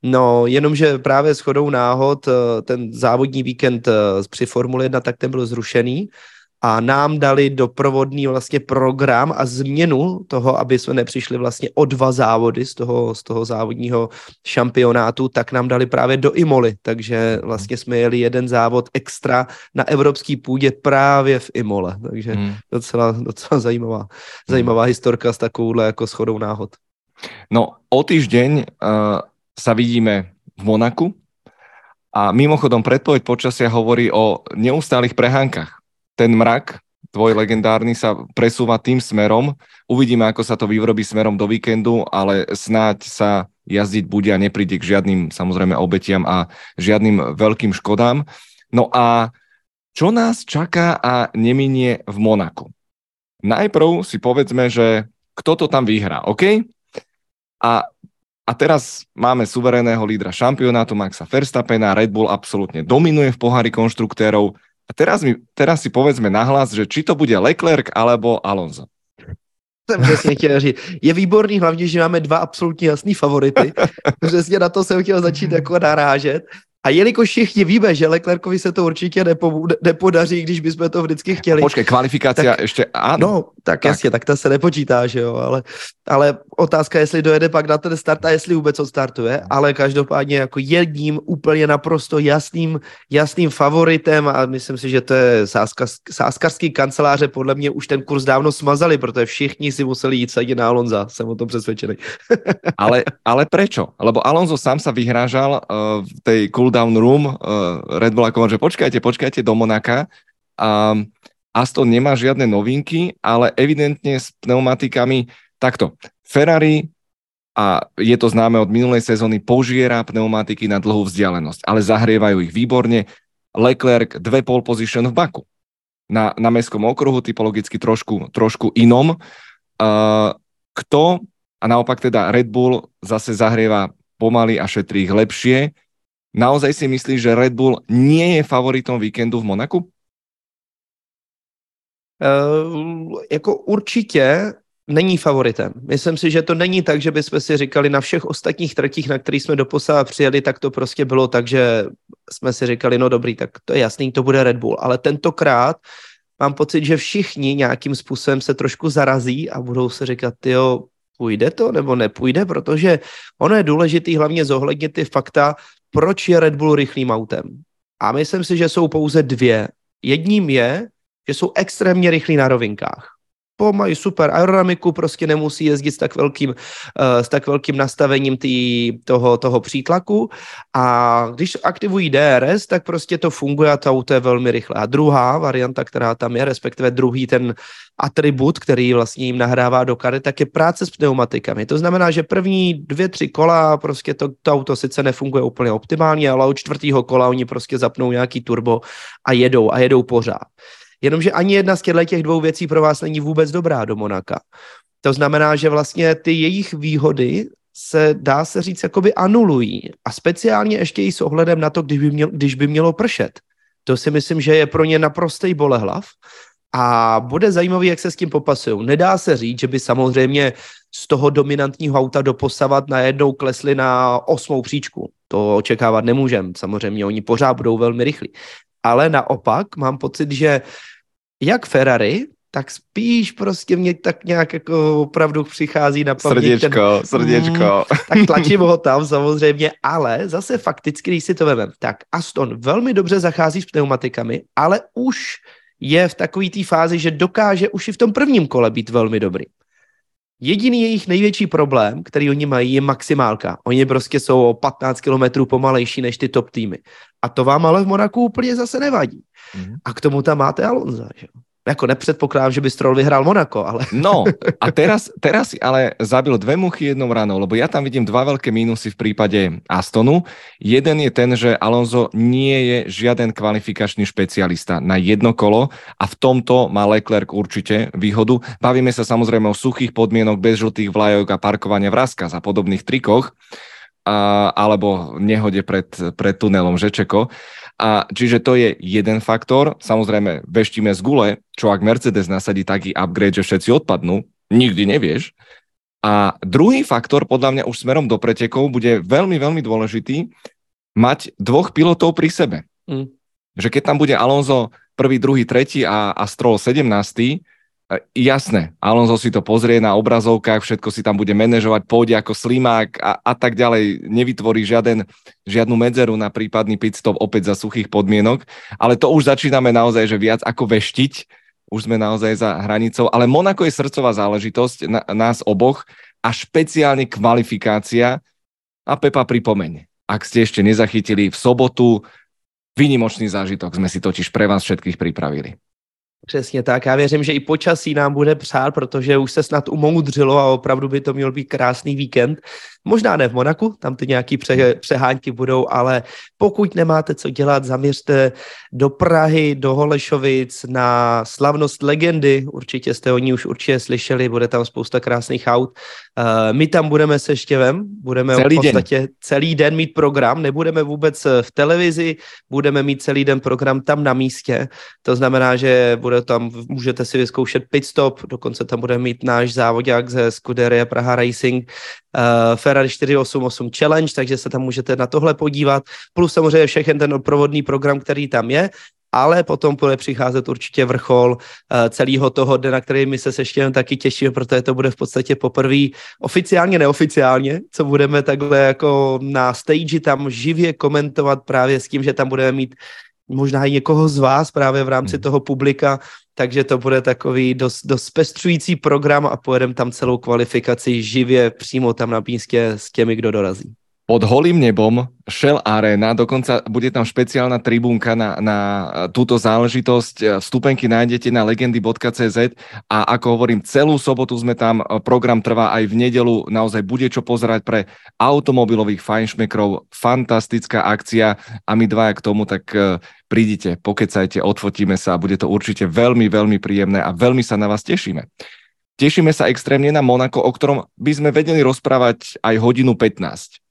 [SPEAKER 2] No, jenomže právě s chodou náhod eh, ten závodní víkend eh, při Formuli 1 tak ten byl zrušený a nám dali doprovodný vlastně program a změnu toho, aby jsme nepřišli vlastně o dva závody z toho, z toho závodního šampionátu, tak nám dali právě do Imoly, takže vlastně jsme jeli jeden závod extra na evropský půdě právě v Imole, takže hmm. docela, docela zajímavá, hmm. zajímavá historka s takovouhle jako schodou náhod.
[SPEAKER 1] No, o týždeň uh, sa vidíme v Monaku a mimochodom predpoveď počasia hovorí o neustálých prehánkach ten mrak, tvoj legendárny, sa presúva tým smerom. Uvidíme, ako sa to vyvrobí smerom do víkendu, ale snáď sa jazdiť bude a nepríde k žiadnym samozrejme obetiam a žiadnym veľkým škodám. No a čo nás čaká a neminie v Monaku? Najprv si povedzme, že kto to tam vyhrá, OK? A, a teraz máme suverénneho lídra šampionátu Maxa Verstappena, Red Bull absolútne dominuje v pohári konštruktérov, a teraz, mi, teraz si povedzme nahlas, že či to bude Leclerc alebo Alonso.
[SPEAKER 2] Jsem přesně chtěl říct. Je výborný hlavně, že máme dva absolutně jasný favority. Přesně na to jsem chtěl začít jako narážet. A jelikož všichni víme, že Leclercovi se to určitě nepo, nepodaří, když bychom to vždycky chtěli.
[SPEAKER 1] Počkej, kvalifikace ještě ano.
[SPEAKER 2] No, tak, tak jasně, tak ta se nepočítá, že jo, ale, ale otázka, jestli dojede pak na ten start a jestli vůbec odstartuje, ale každopádně jako jedním úplně naprosto jasným, jasným favoritem a myslím si, že to je sáskarský kanceláře, podle mě už ten kurz dávno smazali, protože všichni si museli jít sadit na Alonza, jsem o tom přesvědčený.
[SPEAKER 1] ale, ale prečo? Lebo Alonso sám sa vyhrážal uh, v tej cooldown room uh, Red Bull ako že počkajte, počkajte do Monaka. Um, Aston nemá žiadne novinky, ale evidentne s pneumatikami takto. Ferrari a je to známe od minulej sezóny, požiera pneumatiky na dlhú vzdialenosť, ale zahrievajú ich výborne. Leclerc dve pole position v Baku. Na, na mestskom okruhu, typologicky trošku, trošku inom. Uh, kto, a naopak teda Red Bull zase zahrieva pomaly a šetrí ich lepšie. Naozaj si myslíš, že Red Bull nie je favoritom víkendu v Monaku?
[SPEAKER 2] Uh, jako určitě není favoritem. Myslím si, že to není tak, že bychom si říkali na všech ostatních tratích, na kterých jsme doposa přijeli, tak to prostě bylo tak, že jsme si říkali, no dobrý, tak to je jasný, to bude Red Bull. Ale tentokrát mám pocit, že všichni nějakým způsobem se trošku zarazí a budou se říkat, jo, půjde to nebo nepůjde, protože ono je důležité hlavně zohlednit ty fakta, proč je Red Bull rychlým autem. A myslím si, že jsou pouze dvě. Jedním je, že jsou extrémně rychlí na rovinkách. Po mají super aerodynamiku, prostě nemusí jezdit s tak velkým, uh, s tak velkým nastavením tý, toho, toho přítlaku a když aktivují DRS, tak prostě to funguje a to auto je velmi rychlé. A druhá varianta, která tam je, respektive druhý ten atribut, který vlastně jim nahrává do kary, tak je práce s pneumatikami. To znamená, že první dvě, tři kola prostě to, to auto sice nefunguje úplně optimálně, ale od čtvrtého kola oni prostě zapnou nějaký turbo a jedou a jedou pořád. Jenomže ani jedna z těch dvou věcí pro vás není vůbec dobrá do Monaka. To znamená, že vlastně ty jejich výhody se dá se říct jakoby anulují a speciálně ještě i s ohledem na to, když by, měl, když by mělo pršet. To si myslím, že je pro ně naprostý bolehlav a bude zajímavý, jak se s tím popasují. Nedá se říct, že by samozřejmě z toho dominantního auta doposavat najednou klesli na osmou příčku. To očekávat nemůžem. Samozřejmě oni pořád budou velmi rychlí. Ale naopak mám pocit, že jak Ferrari, tak spíš prostě mě tak nějak jako opravdu přichází na
[SPEAKER 1] paměť. Srdíčko, ten, srdíčko.
[SPEAKER 2] Mm, tak tlačím ho tam samozřejmě, ale zase fakticky, když si to vememe, tak Aston velmi dobře zachází s pneumatikami, ale už je v takové té fázi, že dokáže už i v tom prvním kole být velmi dobrý. Jediný jejich největší problém, který oni mají, je maximálka. Oni prostě jsou o 15 kilometrů pomalejší než ty top týmy. A to vám ale v Monaku úplně zase nevadí. Mm. A k tomu tam máte Alonza. Že? Jako nepředpokládám, že by Stroll vyhrál Monako, ale...
[SPEAKER 1] No, a teraz, teraz si ale zabil dve muchy jednou ranou, lebo ja tam vidím dva veľké mínusy v prípade Astonu. Jeden je ten, že Alonso nie je žiaden kvalifikačný špecialista na jedno kolo a v tomto má Leclerc určite výhodu. Bavíme sa samozrejme o suchých podmienok, bez žltých vlajok a parkovania v Raskaz a podobných trikoch, a, alebo nehode pred, pred tunelom Žečeko. A čiže to je jeden faktor. Samozrejme, veštíme z gule, čo ak Mercedes nasadí taký upgrade, že všetci odpadnú, nikdy nevieš. A druhý faktor, podľa mňa už smerom do pretekov, bude veľmi, veľmi dôležitý, mať dvoch pilotov pri sebe. Mm. Že keď tam bude Alonso prvý, druhý, tretí a, a Stroll 17 E, jasné, Alonso si to pozrie na obrazovkách, všetko si tam bude manažovať, pôjde ako slimák a, a tak ďalej, nevytvorí žiaden, žiadnu medzeru na prípadný pit stop opäť za suchých podmienok, ale to už začíname naozaj, že viac ako veštiť, už sme naozaj za hranicou, ale Monako je srdcová záležitosť na, nás oboch a špeciálne kvalifikácia. A Pepa pripomeň, ak ste ešte nezachytili v sobotu, Výnimočný zážitok sme si totiž pre vás všetkých pripravili.
[SPEAKER 2] Přesně tak. Já věřím, že i počasí nám bude přát, protože už se snad umoudřilo a opravdu by to měl být krásný víkend. Možná ne v Monaku, tam ty nějaký pře- přehánky budou, ale pokud nemáte co dělat, zaměřte do Prahy, do Holešovic na slavnost legendy. Určitě jste o ní už určitě slyšeli, bude tam spousta krásných aut. Uh, my tam budeme se Štěvem, budeme celý v podstatě den. celý den mít program, nebudeme vůbec v televizi, budeme mít celý den program tam na místě. To znamená, že bude tam, můžete si vyzkoušet pit stop, dokonce tam bude mít náš závodák ze Scuderia Praha Racing, Ferrari 488 Challenge, takže se tam můžete na tohle podívat, plus samozřejmě všechen ten provodný program, který tam je, ale potom bude přicházet určitě vrchol uh, celého toho dne, na který my se ještě taky těšíme, protože to bude v podstatě poprvé oficiálně, neoficiálně, co budeme takhle jako na stage tam živě komentovat právě s tím, že tam budeme mít možná i někoho z vás právě v rámci hmm. toho publika, takže to bude takový dost, dost pestřující program a pojedeme tam celou kvalifikaci živě přímo tam na místě s těmi, kdo dorazí
[SPEAKER 1] pod holým nebom Shell Arena, dokonca bude tam špeciálna tribúnka na, na túto záležitosť. Vstupenky nájdete na legendy.cz a ako hovorím, celú sobotu sme tam, program trvá aj v nedelu, naozaj bude čo pozerať pre automobilových fajnšmekrov. Fantastická akcia a my dvaja k tomu, tak e, prídite, pokecajte, odfotíme sa a bude to určite veľmi, veľmi príjemné a veľmi sa na vás tešíme. Tešíme sa extrémne na Monako, o ktorom by sme vedeli rozprávať aj hodinu 15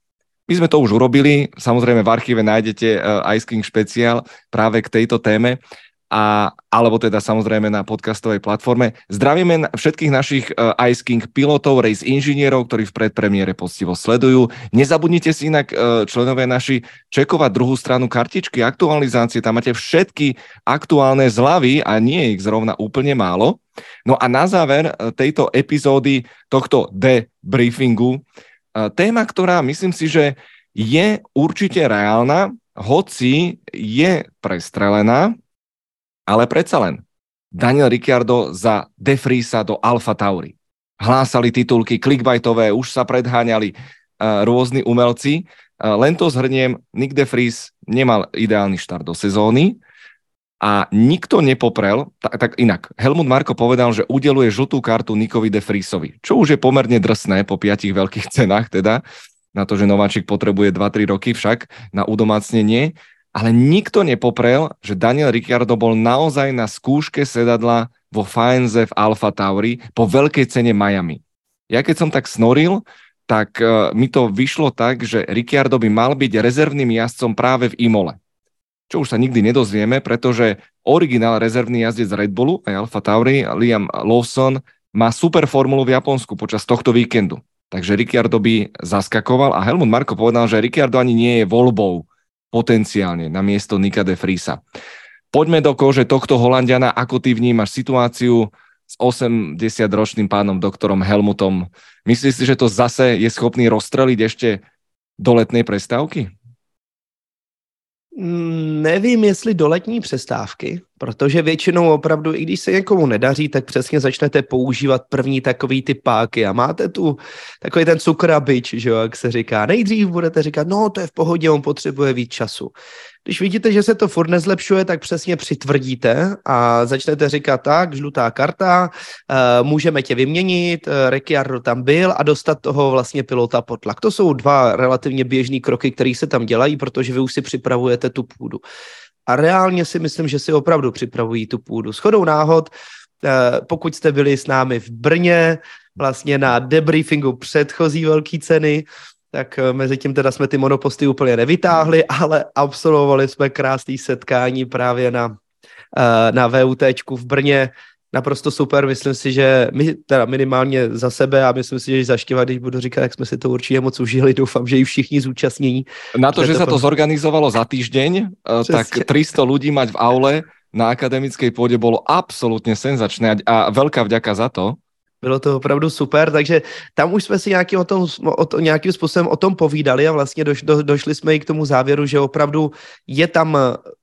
[SPEAKER 1] my sme to už urobili, samozrejme v archíve nájdete uh, Ice King špeciál práve k tejto téme, a, alebo teda samozrejme na podcastovej platforme. Zdravíme všetkých našich uh, Ice King pilotov, race inžinierov, ktorí v predpremiére postivo sledujú. Nezabudnite si inak, uh, členové naši, čekovať druhú stranu kartičky, aktualizácie, tam máte všetky aktuálne zľavy a nie je ich zrovna úplne málo. No a na záver tejto epizódy tohto debriefingu téma, ktorá myslím si, že je určite reálna, hoci je prestrelená, ale predsa len. Daniel Ricciardo za Defrisa do Alfa Tauri. Hlásali titulky clickbaitové, už sa predháňali uh, rôzni umelci. Uh, len to zhrniem, Nick Defries nemal ideálny štart do sezóny, a nikto nepoprel, tak, tak inak, Helmut Marko povedal, že udeluje žltú kartu Nikovi de Friesovi, čo už je pomerne drsné po piatich veľkých cenách teda, na to, že Nováčik potrebuje 2-3 roky však na udomácnenie, ale nikto nepoprel, že Daniel Ricciardo bol naozaj na skúške sedadla vo Faenze v Alfa Tauri po veľkej cene Miami. Ja keď som tak snoril, tak uh, mi to vyšlo tak, že Ricciardo by mal byť rezervným jazdcom práve v Imole. Čo už sa nikdy nedozvieme, pretože originál rezervný jazdec Red Bullu aj Alfa Tauri, Liam Lawson, má super formulu v Japonsku počas tohto víkendu. Takže Ricciardo by zaskakoval a Helmut Marko povedal, že Ricciardo ani nie je voľbou potenciálne na miesto Nika de Frisa. Poďme do kože tohto Holandiana, ako ty vnímaš situáciu s 80-ročným pánom doktorom Helmutom. Myslíš si, že to zase je schopný rozstreliť ešte do letnej prestávky?
[SPEAKER 2] Nevím, jestli do letní přestávky, protože většinou opravdu, i když se někomu nedaří, tak přesně začnete používat první takový ty páky a máte tu takový ten cukrabič, že jo, jak se říká. Nejdřív budete říkat, no to je v pohodě, on potřebuje víc času. Když vidíte, že se to furt nezlepšuje, tak přesně přitvrdíte a začnete říkat tak, žlutá karta, uh, můžeme tě vyměnit, uh, Ricciardo tam byl a dostat toho vlastně pilota pod tlak. To jsou dva relativně běžné kroky, které se tam dělají, protože vy už si připravujete tu půdu. A reálně si myslím, že si opravdu připravují tu půdu. Shodou náhod, uh, pokud jste byli s námi v Brně, vlastně na debriefingu předchozí velké ceny, tak eh, mezi tím teda jsme ty monoposty úplně nevytáhli, ale absolvovali jsme krásný setkání právě na, eh, na VUT v Brně, naprosto super, myslím si, že my, teda minimálně za sebe a myslím si, že za Štěva, když budu říkat, jak jsme si to určitě moc užili, doufám, že i všichni zúčastnění.
[SPEAKER 1] Na to, že, že to, to zorganizovalo za týždeň, eh, Přesně. tak 300 ľudí mať v aule na akademickej pôde bolo absolútne senzačné a veľká vďaka za to.
[SPEAKER 2] Bylo to opravdu super, takže tam už jsme si nějaký o tom, o to, nějakým způsobem o tom povídali a vlastně doš, do, došli jsme i k tomu závěru, že opravdu je tam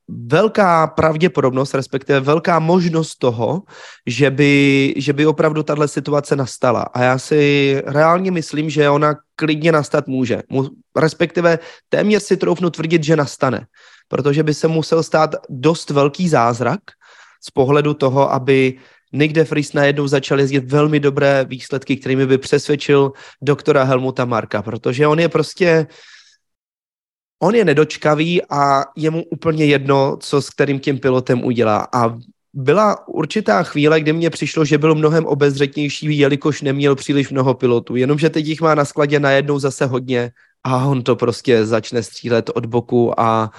[SPEAKER 2] velká pravděpodobnost, respektive velká možnost toho, že by, že by opravdu tahle situace nastala. A já si reálně myslím, že ona klidně nastat může. Respektive téměř si troufnu tvrdit, že nastane. Protože by se musel stát dost velký zázrak z pohledu toho, aby Nick de Vries najednou začal jezdit velmi dobré výsledky, kterými by přesvědčil doktora Helmuta Marka, protože on je prostě on je nedočkavý a je mu úplně jedno, co s kterým tím pilotem udělá. A byla určitá chvíle, kdy mně přišlo, že byl mnohem obezřetnější, jelikož neměl příliš mnoho pilotů. Jenomže teď jich má na skladě najednou zase hodně a on to prostě začne střílet od boku a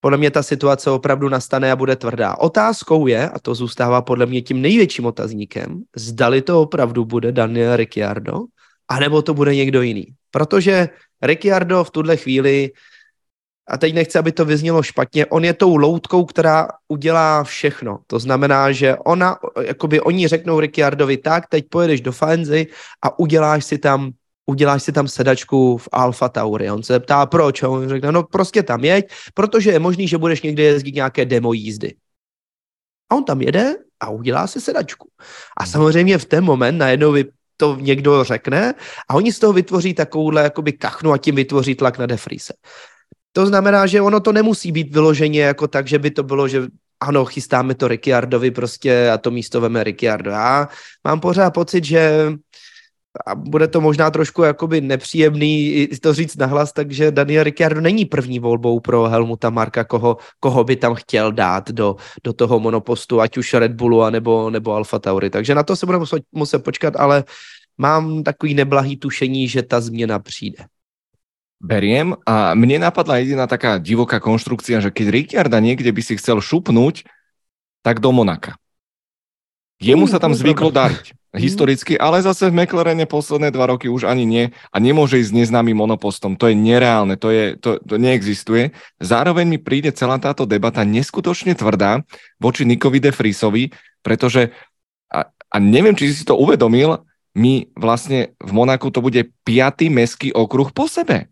[SPEAKER 2] podle mě ta situace opravdu nastane a bude tvrdá. Otázkou je, a to zůstává podle mě tím největším otazníkem, zdali to opravdu bude Daniel Ricciardo, anebo to bude někdo jiný. Protože Ricciardo v tuhle chvíli, a teď nechci, aby to vyznělo špatně, on je tou loutkou, která udělá všechno. To znamená, že ona, jakoby oni řeknou Ricciardovi, tak, teď pojedeš do Faenzy a uděláš si tam uděláš si tam sedačku v Alfa Tauri. On se ptá, proč? A on řekne, no prostě tam jeď, protože je možný, že budeš někde jezdit nějaké demo jízdy. A on tam jede a udělá si sedačku. A samozřejmě v ten moment najednou vy to někdo řekne a oni z toho vytvoří takovouhle jakoby kachnu a tím vytvoří tlak na Defrise. To znamená, že ono to nemusí být vyloženě jako tak, že by to bylo, že ano, chystáme to Ricciardovi prostě a to místo veme Ricciardo. Já mám pořád pocit, že a bude to možná trošku jakoby nepříjemný to říct nahlas, takže Daniel Ricciardo není první volbou pro Helmuta Marka, koho, koho by tam chtěl dát do, do toho monopostu, ať už Red Bullu nebo, nebo Alfa Tauri. Takže na to se budeme muset, muset počkat, ale mám takový neblahý tušení, že ta změna přijde.
[SPEAKER 1] Beriem a mne napadla jediná taká divoká konštrukcia, že keď Ricciarda niekde by si chcel šupnúť, tak do Monaka. Jemu sa tam zvyklo dariť. Mhm. historicky, ale zase v McLarene posledné dva roky už ani nie a nemôže ísť s neznámym monopostom. To je nereálne, to, je, to, to neexistuje. Zároveň mi príde celá táto debata neskutočne tvrdá voči Nikovi de Frisovi, pretože a, a neviem, či si to uvedomil, my vlastne v Monaku to bude piatý meský okruh po sebe.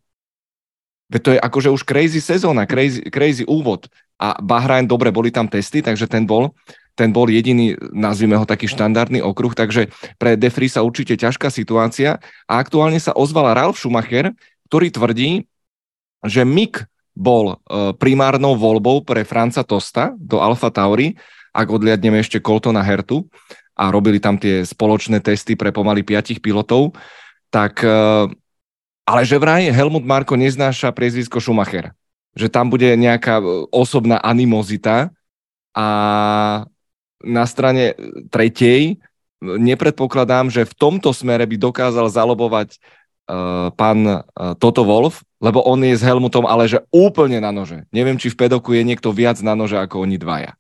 [SPEAKER 1] Veď to je akože už crazy sezóna, crazy, crazy úvod. A Bahrain, dobre, boli tam testy, takže ten bol ten bol jediný, nazvime ho taký štandardný okruh, takže pre Defri sa určite ťažká situácia a aktuálne sa ozval Ralf Schumacher, ktorý tvrdí, že Mick bol e, primárnou voľbou pre Franca Tosta do Alfa Tauri, ak odliadneme ešte Coltona Hertu a robili tam tie spoločné testy pre pomaly piatich pilotov, tak e, ale že vraj Helmut Marko neznáša priezvisko Schumacher. Že tam bude nejaká e, osobná animozita a na strane tretej nepredpokladám, že v tomto smere by dokázal zalobovať uh, pán uh, Toto Wolf, lebo on je s Helmutom ale že úplne na nože. Neviem, či v pedoku je niekto viac na nože ako oni dvaja.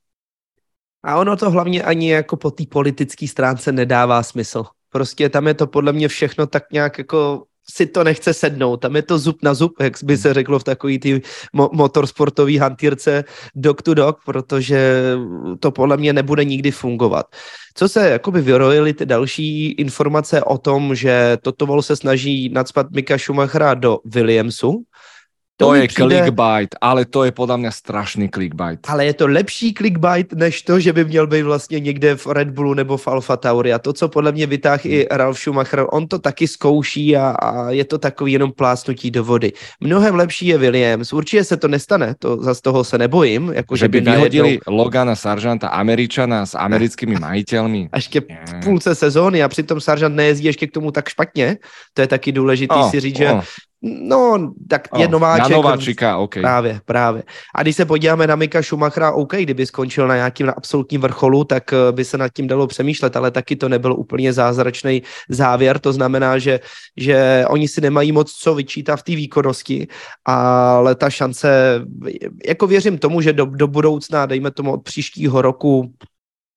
[SPEAKER 2] A ono to hlavně ani jako po té politické stránce nedává smysl. Prostě tam je to podle mě všechno tak nějak jako si to nechce sednout. Tam je to zub na zub, jak by se řeklo v takový ty mo- motorsportový hantýrce dog to dog, protože to podle mě nebude nikdy fungovat. Co se jakoby vyrojily ty další informace o tom, že toto se snaží nadspat Mika Schumachera do Williamsu,
[SPEAKER 1] to, to je přijde... clickbait, ale to je podle mě strašný clickbait.
[SPEAKER 2] Ale je to lepší clickbait, než to, že by měl být vlastně někde v Red Bullu nebo v Alfa Tauri. A to, co podle mě vytáhl hmm. i Ralf Schumacher, on to taky zkouší a, a je to takový jenom plásnutí do vody. Mnohem lepší je Williams. Určitě se to nestane, to za z toho se nebojím.
[SPEAKER 1] Jako, že by, by vyhodili najednou... Logana Saržanta, Američana s americkými majitelmi.
[SPEAKER 2] Až ke v půlce sezóny a přitom Saržant nejezdí ještě k tomu tak špatně. To je taky důležité oh, si říct, oh. že No, tak je oh, nováček.
[SPEAKER 1] Na nováčika, OK.
[SPEAKER 2] Právě, právě. A když se podíváme na Mika Schumachera, OK, kdyby skončil na nějakým absolutním vrcholu, tak eh, by se nad tím dalo přemýšlet, ale taky to nebyl úplně zázračný závěr, to znamená, že, že oni si nemají moc co vyčítat v té výkonnosti, ale ta šance, jako věřím tomu, že do, do budoucna, dejme tomu od příštího roku,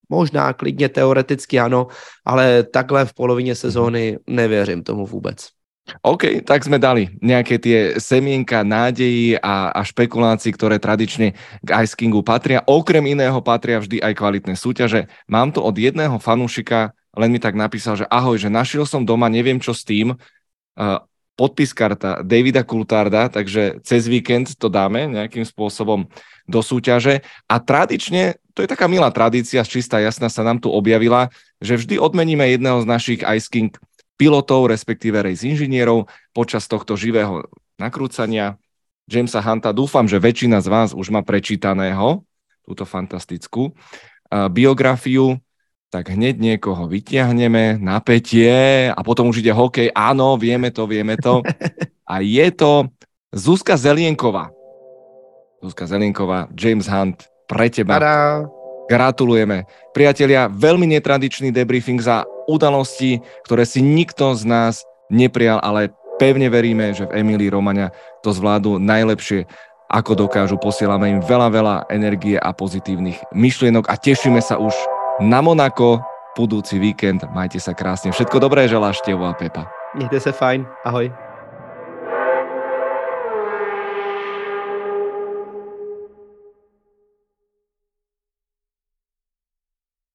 [SPEAKER 2] možná klidně teoreticky ano, ale takhle v polovině sezóny nevěřím tomu vůbec.
[SPEAKER 1] OK, tak sme dali nejaké tie semienka nádejí a, a špekulácií, ktoré tradične k Ice Kingu patria. Okrem iného patria vždy aj kvalitné súťaže. Mám tu od jedného fanúšika, len mi tak napísal, že ahoj, že našiel som doma, neviem čo s tým, uh, podpis karta Davida Kultarda, takže cez víkend to dáme nejakým spôsobom do súťaže. A tradične, to je taká milá tradícia, čistá jasná sa nám tu objavila, že vždy odmeníme jedného z našich Ice King pilotov, respektíve race inžinierov počas tohto živého nakrúcania. Jamesa Hunta, dúfam, že väčšina z vás už má prečítaného túto fantastickú biografiu, tak hneď niekoho vytiahneme, napätie a potom už ide hokej. Áno, vieme to, vieme to. A je to Zuzka Zelienková. Zuzka Zelienková, James Hunt, pre teba.
[SPEAKER 2] Tada.
[SPEAKER 1] Gratulujeme. Priatelia, veľmi netradičný debriefing za udalosti, ktoré si nikto z nás neprijal, ale pevne veríme, že v Emílii Romania to zvládnu najlepšie, ako dokážu. Posielame im veľa, veľa energie a pozitívnych myšlienok a tešíme sa už na Monako budúci víkend. Majte sa krásne. Všetko dobré želá Števo a Pepa.
[SPEAKER 2] Mějte se fajn. Ahoj.